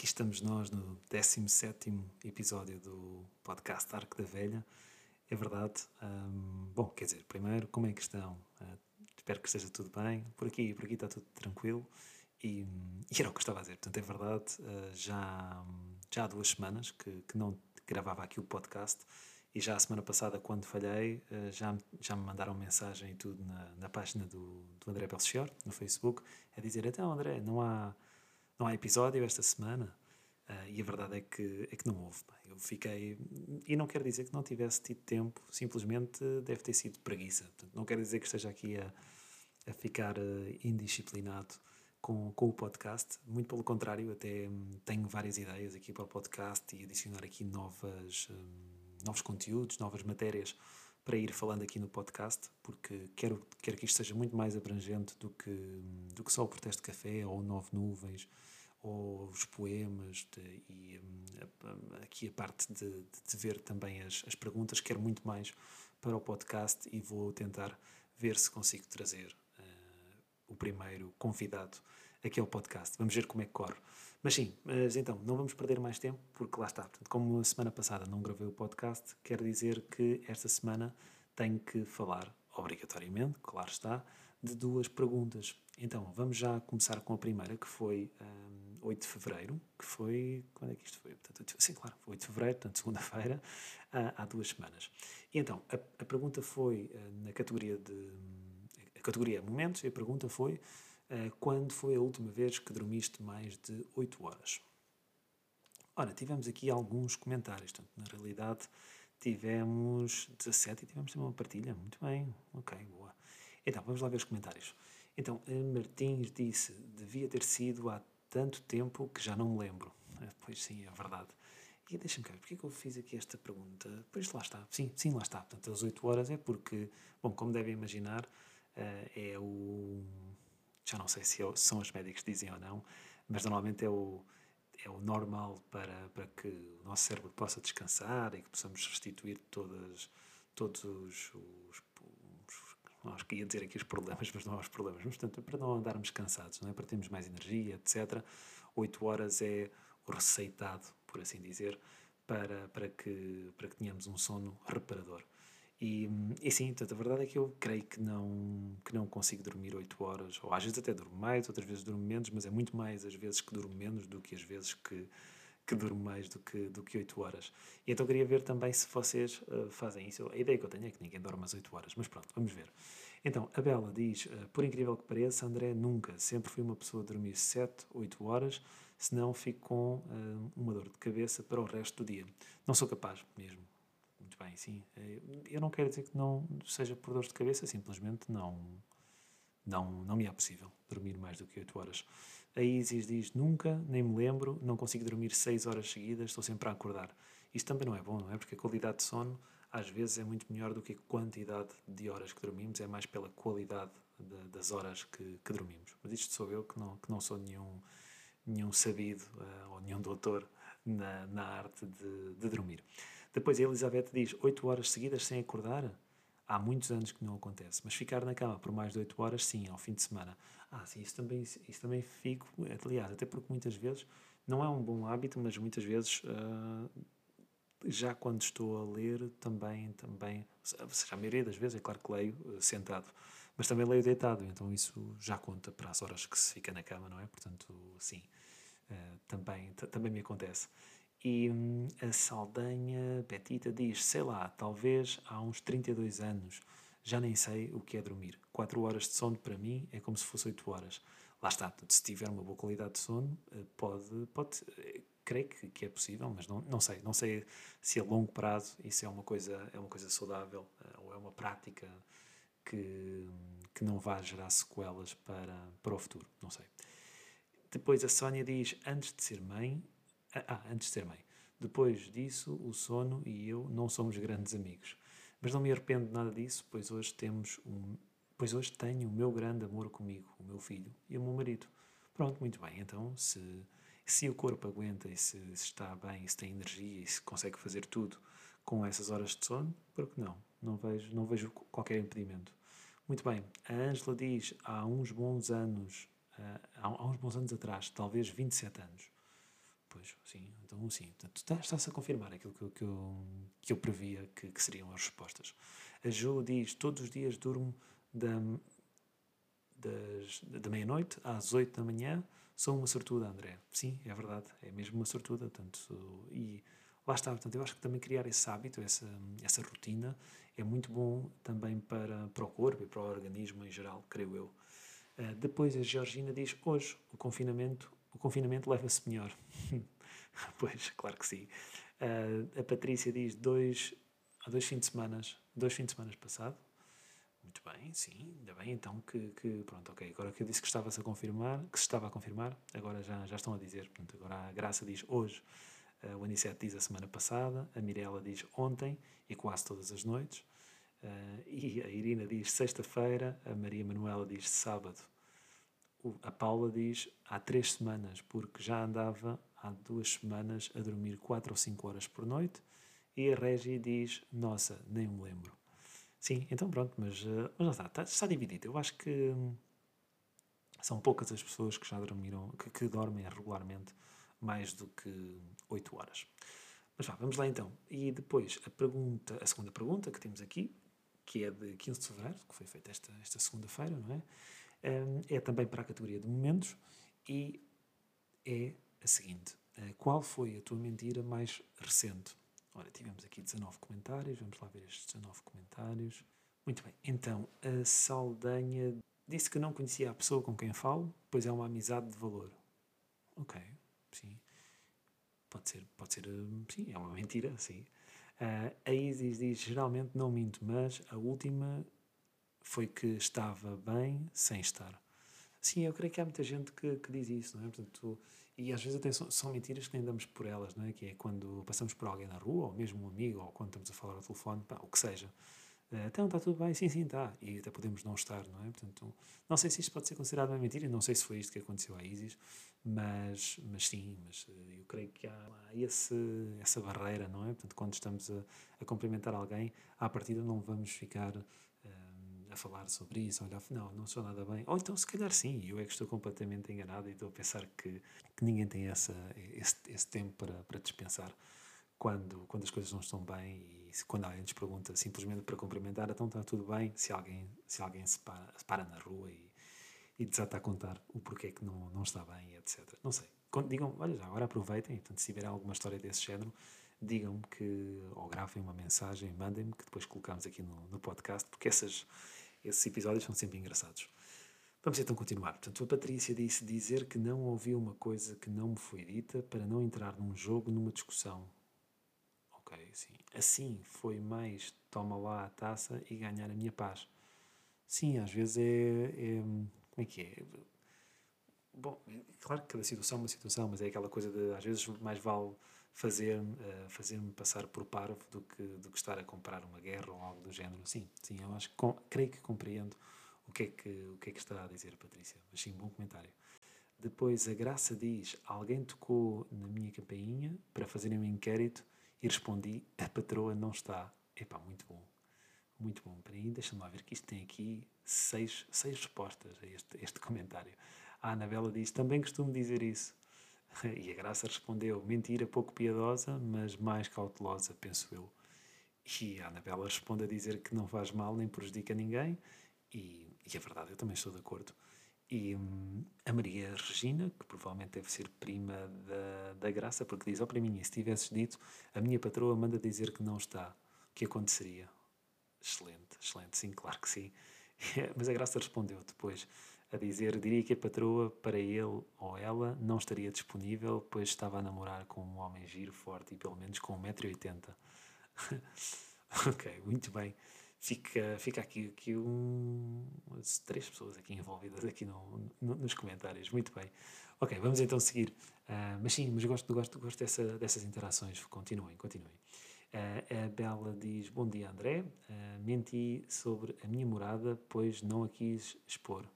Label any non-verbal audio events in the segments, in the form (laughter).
aqui estamos nós no 17 episódio do podcast Arco da Velha. É verdade. Um, bom, quer dizer, primeiro, como é que estão? Uh, espero que esteja tudo bem. Por aqui, por aqui está tudo tranquilo. E, e era o que eu estava a dizer. Portanto, é verdade, uh, já, já há duas semanas que, que não gravava aqui o podcast. E já a semana passada, quando falhei, uh, já, já me mandaram mensagem e tudo na, na página do, do André Belchior, no Facebook, a dizer: então, André, não há não há episódio esta semana. Uh, e a verdade é que, é que não houve. Eu fiquei. E não quer dizer que não tivesse tido tempo, simplesmente deve ter sido preguiça. Portanto, não quer dizer que esteja aqui a, a ficar uh, indisciplinado com, com o podcast. Muito pelo contrário, até um, tenho várias ideias aqui para o podcast e adicionar aqui novas, um, novos conteúdos, novas matérias para ir falando aqui no podcast, porque quero, quero que isto seja muito mais abrangente do que, do que só o protesto de café ou nove nuvens ou os poemas de, e um, aqui a parte de, de, ver também as, as perguntas, quero muito mais para o podcast e vou tentar ver se consigo trazer uh, o primeiro convidado aqui ao podcast. Vamos ver como é que corre. Mas sim, mas então, não vamos perder mais tempo, porque lá está. Portanto, como a semana passada não gravei o podcast, quero dizer que esta semana tenho que falar, obrigatoriamente, claro está, de duas perguntas. Então, vamos já começar com a primeira, que foi um, 8 de fevereiro, que foi. Quando é que isto foi? Portanto, sim, claro, foi 8 de fevereiro, portanto, segunda-feira, (laughs) há, há, duas semanas. E então, a, a pergunta foi uh, na categoria de. A categoria momentos, e a pergunta foi: quando foi a última vez que dormiste mais de 8 horas? Ora, tivemos aqui alguns comentários, portanto, na realidade tivemos 17 e tivemos também uma partilha. Muito bem, ok, boa. Então, vamos lá ver os comentários. Então, Martins disse: devia ter sido há tanto tempo que já não me lembro. É, pois sim, é verdade. E deixa-me ver, porquê que eu fiz aqui esta pergunta? Pois lá está, sim, sim, lá está. Portanto, as 8 horas é porque, bom, como devem imaginar, eh, é o. Já não sei se é são os médicos que dizem ou não, mas normalmente é o, é o normal para, para que o nosso cérebro possa descansar e que possamos restituir todas, todos os, os que ia dizer aqui os problemas, mas não há os problemas, mas portanto, para não andarmos cansados, não é? para termos mais energia, etc., 8 horas é o receitado, por assim dizer, para, para, que, para que tenhamos um sono reparador. E, e sim, portanto, a verdade é que eu creio que não, que não consigo dormir 8 horas, ou às vezes até durmo mais, outras vezes durmo menos, mas é muito mais as vezes que durmo menos do que as vezes que, que durmo mais do que, do que 8 horas. E então queria ver também se vocês uh, fazem isso. A ideia que eu tenho é que ninguém dorme às 8 horas, mas pronto, vamos ver. Então, a Bela diz: uh, por incrível que pareça, André, nunca, sempre fui uma pessoa a dormir 7, 8 horas, senão fico com uh, uma dor de cabeça para o resto do dia. Não sou capaz mesmo. Bem, sim. Eu não quero dizer que não seja por dor de cabeça, simplesmente não, não, não me é possível dormir mais do que 8 horas. A Isis diz: Nunca, nem me lembro, não consigo dormir 6 horas seguidas, estou sempre a acordar. Isto também não é bom, não é? Porque a qualidade de sono às vezes é muito melhor do que a quantidade de horas que dormimos, é mais pela qualidade de, das horas que, que, dormimos. Mas isto sou eu que não, que não sou nenhum, nenhum sabido uh, ou nenhum doutor na, na arte de, de dormir. Depois a Elizabeth diz: 8 horas seguidas sem acordar? há muitos anos que não acontece, mas ficar na cama por mais de 8 horas, sim, ao fim de semana. Ah, sim, isso também, isso também fico, aliás, até porque muitas vezes, não é um bom hábito, mas muitas vezes, uh, já quando estou a ler, também, também, seja, a maioria das vezes, é claro que leio uh, sentado, mas também leio deitado, então isso já conta para as horas que se fica na cama, não é? Portanto, sim, uh, também, também me acontece. E hum, a Saldanha Petita diz: sei lá, talvez há uns 32 anos, já nem sei o que é dormir. 4 horas de sono para mim é como se fosse 8 horas. Lá está, se tiver uma boa qualidade de sono, eh, pode, pode eh, creio que, que é possível, mas não, não sei. Não sei se a longo prazo isso é uma coisa, é uma coisa saudável eh, ou é uma prática que, que não vai gerar sequelas para, para o futuro. Não sei. Depois a Sónia diz: antes de ser mãe, ah, ah, antes de ser mãe. Depois disso, o sono e eu não somos grandes amigos. Mas não me arrependo de nada disso, pois hoje temos um, pois hoje tenho o meu grande amor comigo, o meu filho e o meu marido. Pronto, muito bem. Então, se se o corpo aguenta e se, se está bem, se tem energia e se consegue fazer tudo com essas horas de sono, por que não? Não vejo, não vejo qualquer impedimento. Muito bem. A Ângela diz há uns bons anos, uh, há uns bons anos atrás, talvez 27 anos Pois, sim, então sim. Portanto, estás, estás a confirmar aquilo que que eu, que eu previa que, que seriam as respostas. A Jo diz: Todos os dias durmo da, das, da meia-noite às 8 da manhã. Sou uma sortuda, André. Sim, é verdade. É mesmo uma sortuda. Portanto, e lá está. Portanto, eu acho que também criar esse hábito, essa, essa rotina, é muito bom também para, para o corpo e para o organismo em geral, creio eu. Uh, depois a Georgina diz: Hoje o confinamento, o confinamento leva-se melhor. (laughs) pois, claro que sim. Uh, a Patrícia diz: dois, Há dois fins de semana, dois fins de semana passado, muito bem, sim, ainda bem então que, que, pronto, ok, agora que eu disse que estava-se a confirmar, que se estava a confirmar, agora já, já estão a dizer, portanto, agora a Graça diz hoje, uh, o Anicete diz a semana passada, a Mirella diz ontem e quase todas as noites, uh, e a Irina diz sexta-feira, a Maria Manuela diz sábado, a Paula diz há três semanas, porque já andava há duas semanas a dormir quatro ou cinco horas por noite, e a Regi diz, nossa, nem me lembro. Sim, então pronto, mas, uh, mas está, está, está, dividido. Eu acho que hum, são poucas as pessoas que já dormiram, que, que dormem regularmente mais do que 8 horas. Mas vá, vamos lá então. E depois a pergunta, a segunda pergunta que temos aqui, que é de 15 de fevereiro, que foi feita esta, esta segunda-feira, não é? É também para a categoria de momentos e é a seguinte: uh, qual foi a tua mentira mais recente? Ora, tivemos aqui 19 comentários, vamos lá ver estes 19 comentários. Muito bem, então a Saldanha disse que não conhecia a pessoa com quem falo, pois é uma amizade de valor. Ok, sim. Pode ser, pode ser, sim, é uma mentira, sim. Uh, a Isis diz: geralmente não minto, mas a última foi que estava bem sem estar. Sim, eu creio que há muita gente que, que diz isso, não é? Portanto, e às vezes até são, são, mentiras que nem damos por elas, não é? Que é quando passamos por alguém na rua, ou mesmo um amigo, ou quando estamos a falar ao telefone, pá, o que seja. Uh, então, está tudo bem? Sim, sim, está. E até podemos não estar, não é? Portanto, não sei se isto pode ser considerado uma mentira, não sei se foi isto que aconteceu à Isis, mas, mas sim, mas uh, eu creio que há, há esse, essa barreira, não é? Portanto, quando estamos a, a cumprimentar alguém, à partida não vamos ficar a falar sobre isso, olha, não, não sou nada bem. Ou então, se calhar sim, eu é que estou completamente enganado e estou a pensar que, que ninguém tem essa, esse, esse tempo para, para dispensar quando, quando as coisas não estão bem e quando alguém nos pergunta simplesmente para cumprimentar, então está tudo bem, se alguém se, alguém se, para, se para na rua e, e desata a contar o porquê que não, não está bem, etc. Não sei. Digam, olha, já agora aproveitem, portanto, se tiver alguma história desse género, digam-me que, ou gravem uma mensagem, mandem-me, que depois colocamos aqui no, no podcast, porque essas, esses episódios são sempre engraçados. Vamos então continuar. Portanto, a Patrícia disse dizer que não ouviu uma coisa que não me foi dita para não entrar num jogo, numa discussão. Ok, sim. Assim foi mais toma lá a taça e ganhar a minha paz. Sim, às vezes é, é como é que é? Bom, claro que cada situação é uma situação, mas é aquela coisa de às vezes mais vale fazer-me uh, fazer passar por parvo do que, do que estar a comprar uma guerra ou algo do género. Sim, sim, eu acho com, creio que compreendo o que, é que, o que é que está a dizer, Patrícia. Mas sim, bom comentário. Depois a Graça diz: Alguém tocou na minha campainha para fazerem um inquérito e respondi: A patroa não está. Epá, muito bom. Muito bom. Para aí, deixa-me lá ver que isto tem aqui seis, seis respostas a este, este comentário. A Anabela diz: Também costumo dizer isso. E a Graça respondeu: Mentira pouco piedosa, mas mais cautelosa, penso eu. E a Anabela responde a dizer que não faz mal nem prejudica ninguém, e, e é verdade, eu também estou de acordo. E hum, a Maria Regina, que provavelmente deve ser prima da, da Graça, porque diz: Ó, oh, mim, se tivesses dito, a minha patroa manda dizer que não está, o que aconteceria? Excelente, excelente, sim, claro que sim. (laughs) Mas a Graça respondeu depois: a dizer, diria que a patroa para ele ou ela não estaria disponível, pois estava a namorar com um homem giro, forte e pelo menos com 1,80m. (laughs) ok, muito bem. Fica, fica aqui, aqui um, três pessoas aqui envolvidas aqui no, no, nos comentários. Muito bem. Ok, vamos então seguir. Uh, mas sim, mas gosto, gosto, gosto dessa, dessas interações. Continuem, continuem. Uh, a Bela diz: Bom dia, André. Uh, menti sobre a minha morada, pois não a quis expor.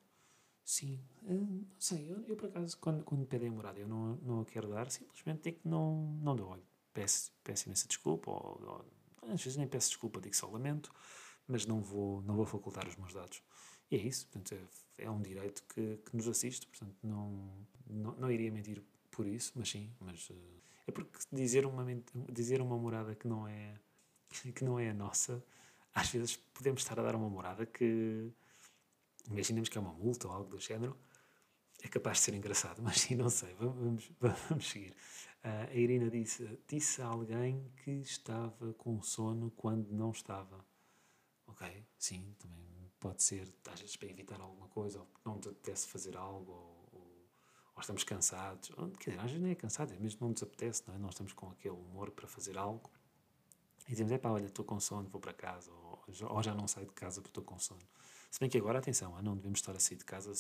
Sim, eh, não sei, eu, eu, por acaso, quando, quando pedem a morada, eu não, não a quero dar, simplesmente digo que não, não dou. Peço, peço imensa desculpa, ou, ou, às vezes nem peço desculpa, digo só lamento, mas não vou, não vou facultar os meus dados. E é isso, portanto, é, é um direito que, que nos assiste, portanto, não, não, não iria mentir por isso, mas sim, mas uh, é porque dizer uma, dizer uma morada que não é (laughs) que não é a nossa, às vezes podemos estar a dar uma morada que imaginemos que é uma multa ou algo do género, é capaz de ser engraçado, (laughs) mas sim, não sei, vamos, vamos (laughs) seguir. Uh, a Irina disse, disse a alguém que estava com sono quando não estava. Ok, sim, também pode ser, às vezes para evitar alguma coisa, ou não te apetece fazer algo, ou, ou, ou estamos cansados. Ou, quer dizer, às vezes nem é cansado, é mesmo não nos apetece, não é? Nós estamos com aquele humor para fazer algo e dizemos, é pá, olha, estou com sono, vou para casa, ou, ou já não saio de casa porque estou com sono. Se bem que agora, atenção, não devemos estar a sair de casa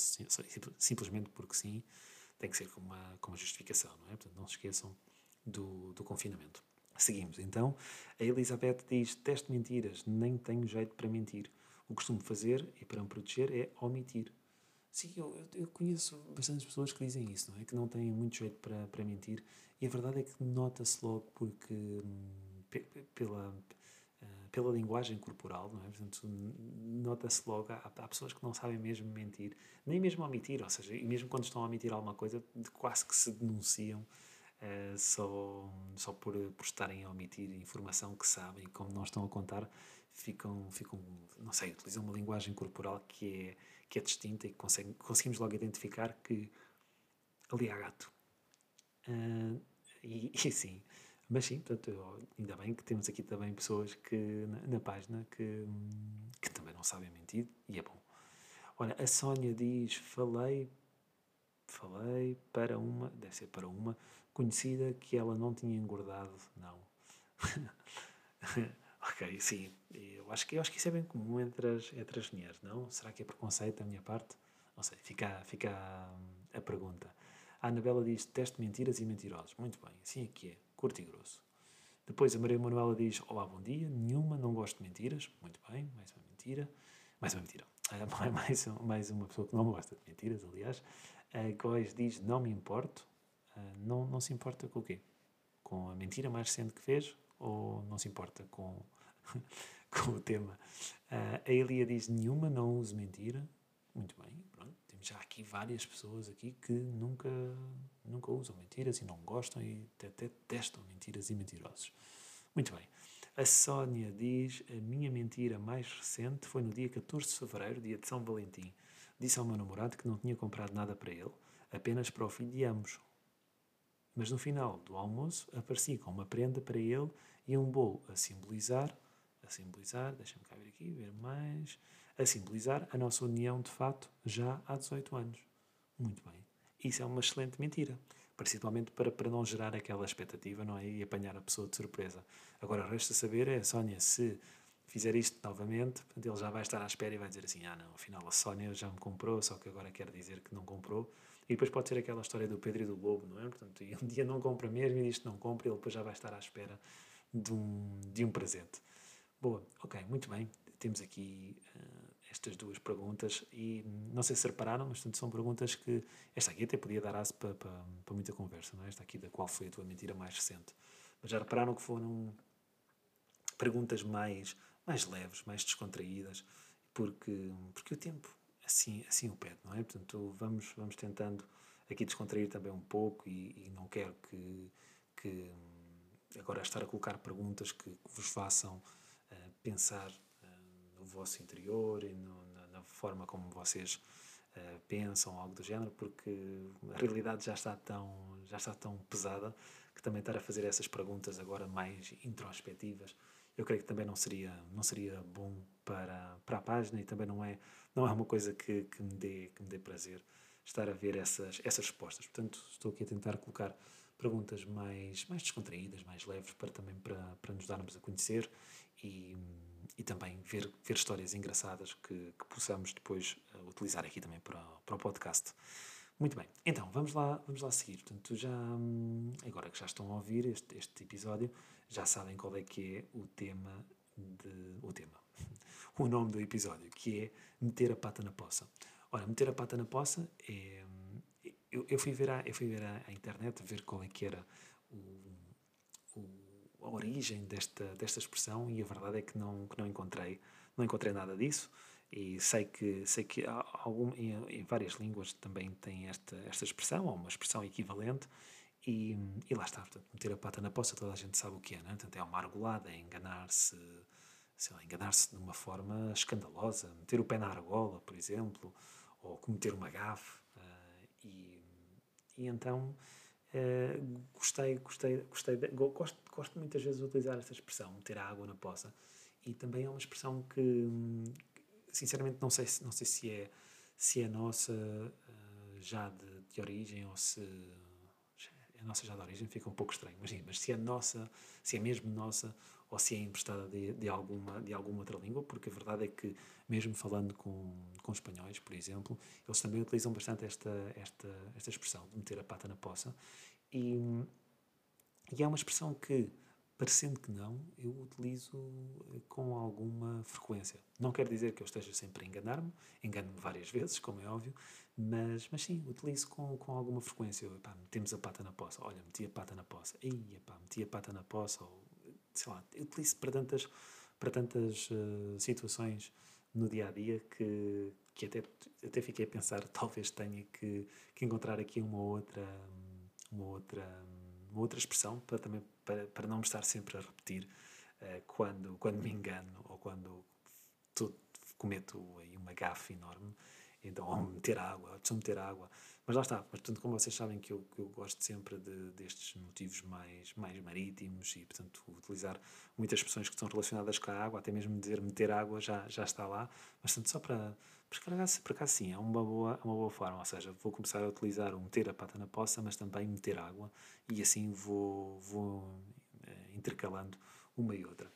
simplesmente porque sim, tem que ser com uma, com uma justificação, não é? Portanto, não se esqueçam do, do confinamento. Seguimos, então. A Elizabeth diz: teste mentiras, nem tenho jeito para mentir. O que costumo fazer, e para me proteger, é omitir. Sim, eu, eu conheço bastantes pessoas que dizem isso, não é? Que não têm muito jeito para, para mentir. E a verdade é que nota-se logo porque, hum, pela, pela linguagem corporal, não é? Portanto, nota-se logo, há, há, pessoas que não sabem mesmo mentir, nem mesmo omitir, ou seja, mesmo quando estão a omitir alguma coisa, quase que se denunciam Uh, só, só por, por estarem a omitir informação que sabem, como não estão a contar, ficam, ficam não sei, utilizam uma linguagem corporal que é, que é distinta e consegue, conseguimos logo identificar que ali há gato. Uh, e, (laughs) e sim, mas sim, portanto, ainda bem que temos aqui também pessoas que na, na página que, que também não sabem mentir e é bom. Olha, a Sónia diz: falei, falei para uma, deve ser para uma conhecida que ela não tinha engordado, não. (laughs) ok, sim. Eu acho, que, eu acho que isso é bem comum entre as, entre as mulheres, não? Será que é preconceito da minha parte? Não sei, fica, fica a, a pergunta. A Anabela diz teste mentiras e mentirosos. Muito bem, assim é que é, curto e grosso. Depois a Maria Manuela diz olá, bom dia, nenhuma, não gosto de mentiras. Muito bem, mais uma mentira. Mais uma mentira. Uh, (laughs) mais, mais uma pessoa que não gosta de mentiras, aliás. A Góis diz não me importo. Uh, não, não se importa com o quê? Com a mentira mais recente que fez ou não se importa com, (laughs) com o tema? Uh, a Elia diz nenhuma, não uso mentira. Muito bem, pronto. Temos já aqui várias pessoas aqui que nunca, nunca usam mentiras e não gostam e até, testam mentiras e mentirosos. Muito bem. A Sónia diz: A minha mentira mais recente foi no dia 14 de fevereiro, dia de São Valentim. Disse ao meu namorado que não tinha comprado nada para ele, apenas para o filho de ambos, mas no final do almoço apareci com uma prenda para ele e um bolo a simbolizar, a simbolizar, deixa-me cá ver aqui, ver mais, a simbolizar a nossa união de fato já há 18 anos. Muito bem. Isso é uma excelente mentira. Principalmente para, para não gerar aquela expectativa não é? e apanhar a pessoa de surpresa. Agora, resta saber, é, Sónia, se fizer isto novamente, ele já vai estar à espera e vai dizer assim: ah, não, afinal a Sónia já me comprou, só que agora quer dizer que não comprou. E depois pode ser aquela história do Pedro e do Lobo, não é? Portanto, (laughs) um dia não compra mesmo e diz que não compra, ele depois já vai estar à espera de um, de um presente. Boa, ok, muito bem. Temos aqui uh, estas duas perguntas e não sei se repararam, mas são perguntas que. Esta aqui até podia dar aço para, para, para muita conversa, não é? Esta aqui da qual foi a tua mentira mais recente. Mas já repararam que foram perguntas mais, mais leves, mais descontraídas, porque, porque o tempo assim, assim o pede, não é? Portanto, vamos, vamos tentando aqui descontrair também um pouco e, e não quero que, que agora estar a colocar perguntas que, que vos façam uh, pensar no vosso interior e no, na, na, forma como vocês uh, pensam, algo do género, porque a realidade já está tão já está tão pesada que também estar a fazer essas perguntas agora mais introspectivas eu creio que também não seria, não seria bom para, para a página e também não é, não é uma coisa que, que, me dê, que me dê prazer estar a ver essas, essas respostas. Portanto, estou aqui a tentar colocar perguntas mais, mais descontraídas, mais leves, para também para, para nos darmos a conhecer e, e também ver, ver histórias engraçadas que, que possamos depois uh, utilizar aqui também para, para o podcast. Muito bem, então vamos lá, vamos lá seguir. Portanto, já, hum, agora que já estão a ouvir este, este episódio, já sabem qual é que é o tema de, o tema, (laughs) o nome do episódio, que é meter a pata na poça. Ora, meter a pata na poça é eu, eu fui ver a, eu fui ver internet ver qual é que era o, a origem desta desta expressão e a verdade é que não que não encontrei não encontrei nada disso e sei que sei que há algum, em, em várias línguas também tem esta esta expressão ou uma expressão equivalente E, e lá está, portanto, meter a pata na poça, toda a gente sabe o que é, não é? Portanto, é uma argolada, é enganar-se, enganar-se de uma forma escandalosa, meter o pé na argola, por exemplo, ou cometer uma gafe. Uh, e, e então uh, gostei, gostei, gostei de, gosto, gosto muitas vezes de utilizar esta expressão, meter a água na poça, e também é uma expressão que, sinceramente, não sei, não sei se é se é nossa uh, já de, de origem ou se a nossa já de origem fica um pouco estranho, mas, sim, mas se é nossa, se é mesmo nossa, ou se é emprestada de, de, alguma, de alguma outra língua, porque a verdade é que, mesmo falando com, com espanhóis, por exemplo, eles também utilizam bastante esta, esta, esta expressão de meter a pata na poça, e, e é uma expressão que, parecendo que não, eu utilizo eh, com alguma frequência. Não quer dizer que eu esteja sempre a enganar-me, engano-me várias (laughs) vezes, como é óbvio, mas, mas sim, utilizo com, com alguma frequência. Epá, metemos a pata na poça, olha, meti a pata na poça, ei, epá, meti a pata na poça, ou, sei lá, utilizo para tantas, para tantas uh, situações no dia a dia que, que até, até fiquei a pensar, (laughs) talvez tenha que, que encontrar aqui uma outra, uma outra, uma outra expressão para também para, para não me estar sempre a repetir uh, quando, quando me engano ou quando cometo aí uma gafe enorme. Então, ou meter água, ou meter água. Mas lá está, portanto, como vocês sabem que eu, que eu gosto sempre de, destes motivos mais, mais marítimos e, portanto, utilizar muitas expressões que estão relacionadas com a água, até mesmo dizer meter água já, já está lá. Mas, portanto, só para, por acaso, sim, é uma boa, uma boa forma. Ou seja, vou começar a utilizar o meter a pata na poça, mas também meter água e assim vou, vou uh, intercalando uma e outra.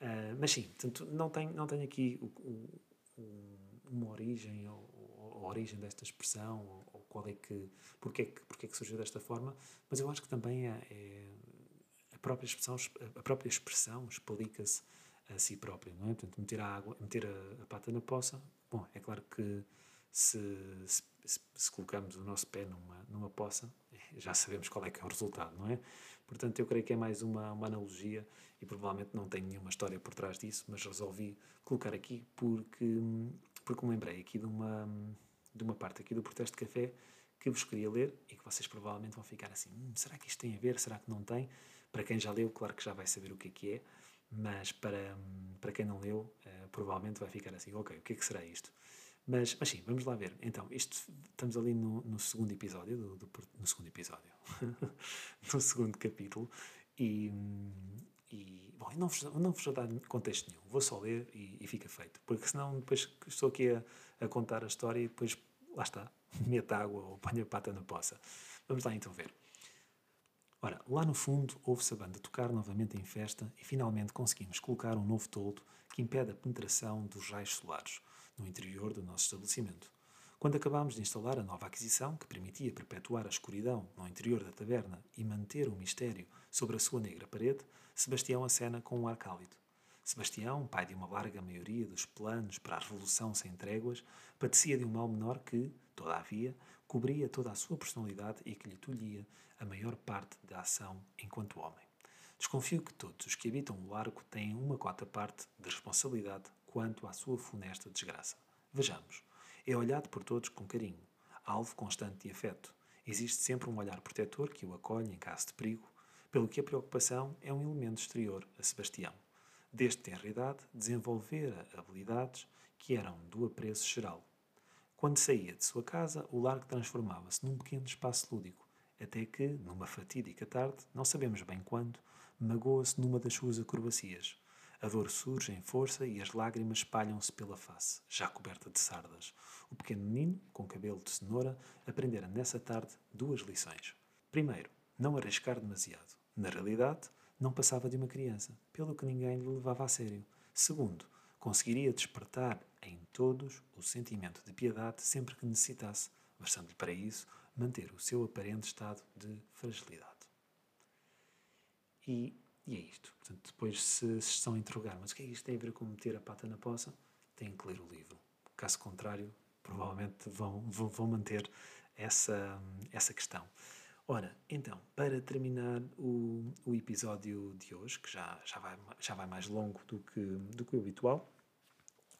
Uh, mas sim, portanto, não tenho, não tenho aqui o, o, uma origem ou, a origem desta expressão ou, ou, qual é que porque é que porque é que surgiu desta forma, mas eu acho que também é, é a própria expressão a própria expressão explica-se a si própria, não é? Portanto, meter a água, meter a, a pata na poça Bom, é claro que se, se, se, colocamos o nosso pé numa, numa poça, (laughs) já sabemos qual é que é o resultado, não é? Portanto, eu creio que é mais uma, uma analogia e provavelmente não tem nenhuma história por trás disso, mas resolvi colocar aqui porque, porque me lembrei aqui de uma, de uma parte aqui do protesto de café que vos queria ler e que vocês provavelmente vão ficar assim, hum, será que isto tem a ver, será que não tem? Para quem já leu, claro que já vai saber o que é que é, mas para, para quem não leu, uh, provavelmente vai ficar assim, ok, o que é que será isto? Mas, mas sim, vamos lá ver. Então, isto, estamos ali no, no segundo episódio, do, do, no segundo episódio, (laughs) no segundo capítulo, e, e bom, eu não vos, não vos vou dar contexto nenhum, vou só ler e, e fica feito, porque senão depois estou aqui a, a contar a história e depois, lá está, (laughs) meto água ou ponho a pata na poça. Vamos lá então ver. Ora, lá no fundo ouve-se a banda tocar novamente em festa e finalmente conseguimos colocar um novo toldo que impede a penetração dos raios solares no interior do nosso estabelecimento. Quando acabámos de instalar a nova aquisição que permitia perpetuar a escuridão no interior da taberna e manter o mistério sobre a sua negra parede, Sebastião acena com um ar cálido. Sebastião, pai de uma larga maioria dos planos para a revolução sem tréguas, padecia de um mal menor que, todavia, cobria toda a sua personalidade e que lhe tolhia a maior parte da ação enquanto homem. Desconfio que todos os que habitam o largo têm uma cota parte de responsabilidade quanto à sua funesta desgraça. Vejamos. É olhado por todos com carinho, alvo constante de afeto. Existe sempre um olhar protetor que o acolhe em caso de perigo, pelo que a preocupação é um elemento exterior a Sebastião. Desde tenra idade, desenvolvera habilidades que eram do apreço geral. Quando saía de sua casa, o largo transformava-se num pequeno espaço lúdico, até que, numa fatídica tarde, não sabemos bem quando, magoa-se numa das suas acrobacias. A dor surge em força e as lágrimas espalham-se pela face, já coberta de sardas. O pequeno menino, com cabelo de cenoura, aprendera nessa tarde duas lições. Primeiro, não arriscar demasiado. Na realidade, não passava de uma criança, pelo que ninguém lhe levava a sério. Segundo, conseguiria despertar em todos o sentimento de piedade sempre que necessitasse, bastando-lhe para isso manter o seu aparente estado de fragilidade. E, e é isto. Portanto, depois, se, se estão a interrogar, mas o que é que isto tem a ver com meter a pata na poça? Têm que ler o livro. Caso contrário, provavelmente vão, vão, vão manter essa, essa questão. Ora, então, para terminar o, o episódio de hoje, que já, já, vai, já vai mais longo do que, do que o habitual,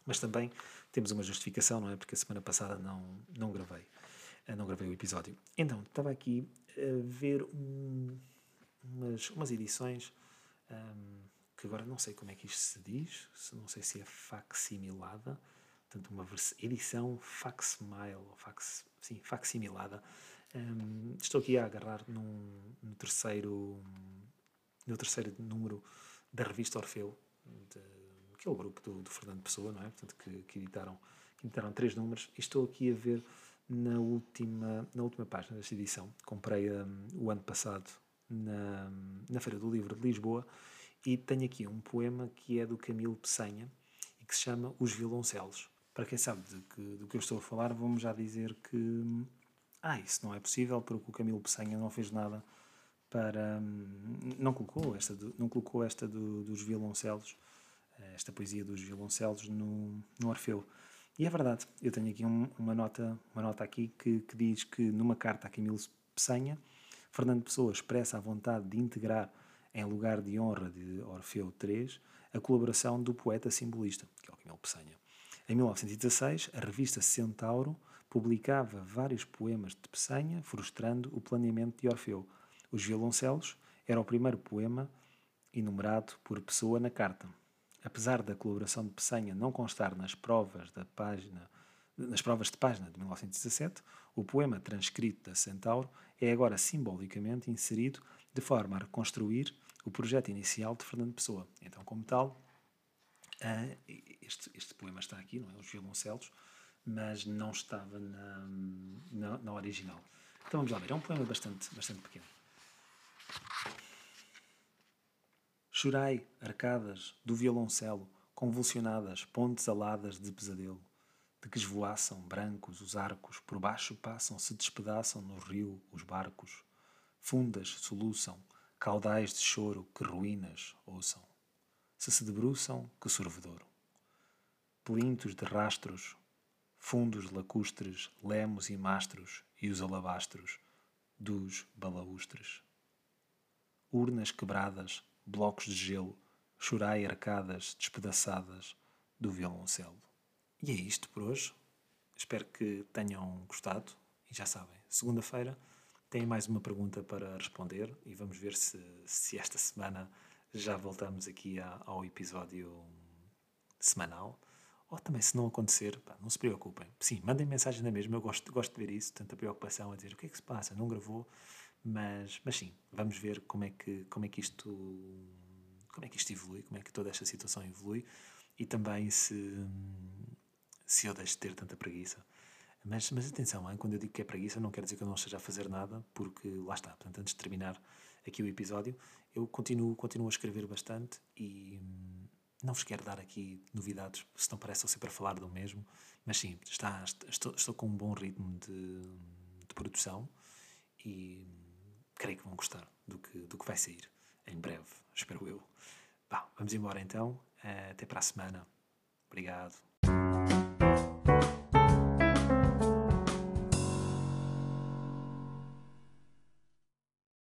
mas também temos uma justificação, não é? Porque a semana passada não, não gravei não gravei o episódio. Então, estava aqui a ver um, umas, umas edições um, que agora não sei como é que isto se diz, não sei se é facsimilada, portanto, uma edição facsimile, sim, facsimilada. Um, estou aqui a agarrar num, no terceiro no terceiro número da revista Orfeu, de, aquele grupo do, do, Fernando Pessoa, não é? Portanto, que, que, editaram, que editaram três números, e estou aqui a ver na última, na última página desta edição. Comprei um, o ano passado na, na Feira do Livro de Lisboa e tenho aqui um poema que é do Camilo Peçanha e que se chama Os Violoncelos. Para quem sabe que, do que eu estou a falar, vamos já dizer que ah, isso não é possível porque o Camilo Peçanha não fez nada para hum, não colocou esta do, não colocou esta do, dos violoncelos esta poesia dos violoncelos no, no Orfeu. E é verdade eu tenho aqui um, uma nota uma nota aqui que, que diz que numa carta a Camilo Peçanha Fernando Pessoa expressa a vontade de integrar em lugar de honra de Orfeu III a colaboração do poeta simbolista que é o Camilo Peçanha. Em 1916 a revista Centauro publicava vários poemas de Peçanha frustrando o planeamento de Orfeu os Violoncelos era o primeiro poema enumerado por Pessoa na carta. Apesar da colaboração de Pessanha não constar nas provas da página nas provas de página de 1917, o poema transcrito da Centauro é agora simbolicamente inserido de forma a reconstruir o projeto inicial de Fernando Pessoa. Então, como tal, este, este poema está aqui, não é? Os violoncelos, mas não estava na, na, na original. Então vamos lá ver, é um poema bastante, bastante pequeno. Chorai, arcadas do violoncelo, convulsionadas, pontes aladas de pesadelo, de que esvoaçam brancos os arcos, por baixo passam, se despedaçam no rio os barcos, fundas soluçam, caudais de choro que ruínas ouçam, se se debruçam, que sorvedouro. Plintos de rastros, fundos lacustres, lemos e mastros e os alabastros dos balaústres urnas quebradas, blocos de gelo, chorai arcadas despedaçadas do violoncelo. E é isto por hoje. Espero que tenham gostado. E já sabem, segunda-feira tem mais uma pergunta para responder e vamos ver se, se esta semana já voltamos aqui a, ao episódio semanal. Ou também, se não acontecer, pá, não se preocupem. Sim, mandem mensagem na mesma. Eu gosto, gosto de ver isso, tanta preocupação a dizer o que é que se passa, não gravou. Mas, mas sim, vamos ver como é que como é que isto como é que isto evolui, como é que toda esta situação evolui e também se se eu deixo de ter tanta preguiça. Mas, mas atenção, hein? quando eu digo que é preguiça, não quer dizer que eu não esteja a fazer nada, porque lá está. Portanto, antes de terminar aqui o episódio, eu continuo, continuo a escrever bastante e hum, não vos quero dar aqui novidades, se não parece ser para falar do mesmo, mas sim, está, estou, estou com um bom ritmo de, de produção e creio que vão gostar do que, do que vai sair em breve, espero eu. Vamos embora então. Até para a semana. Obrigado.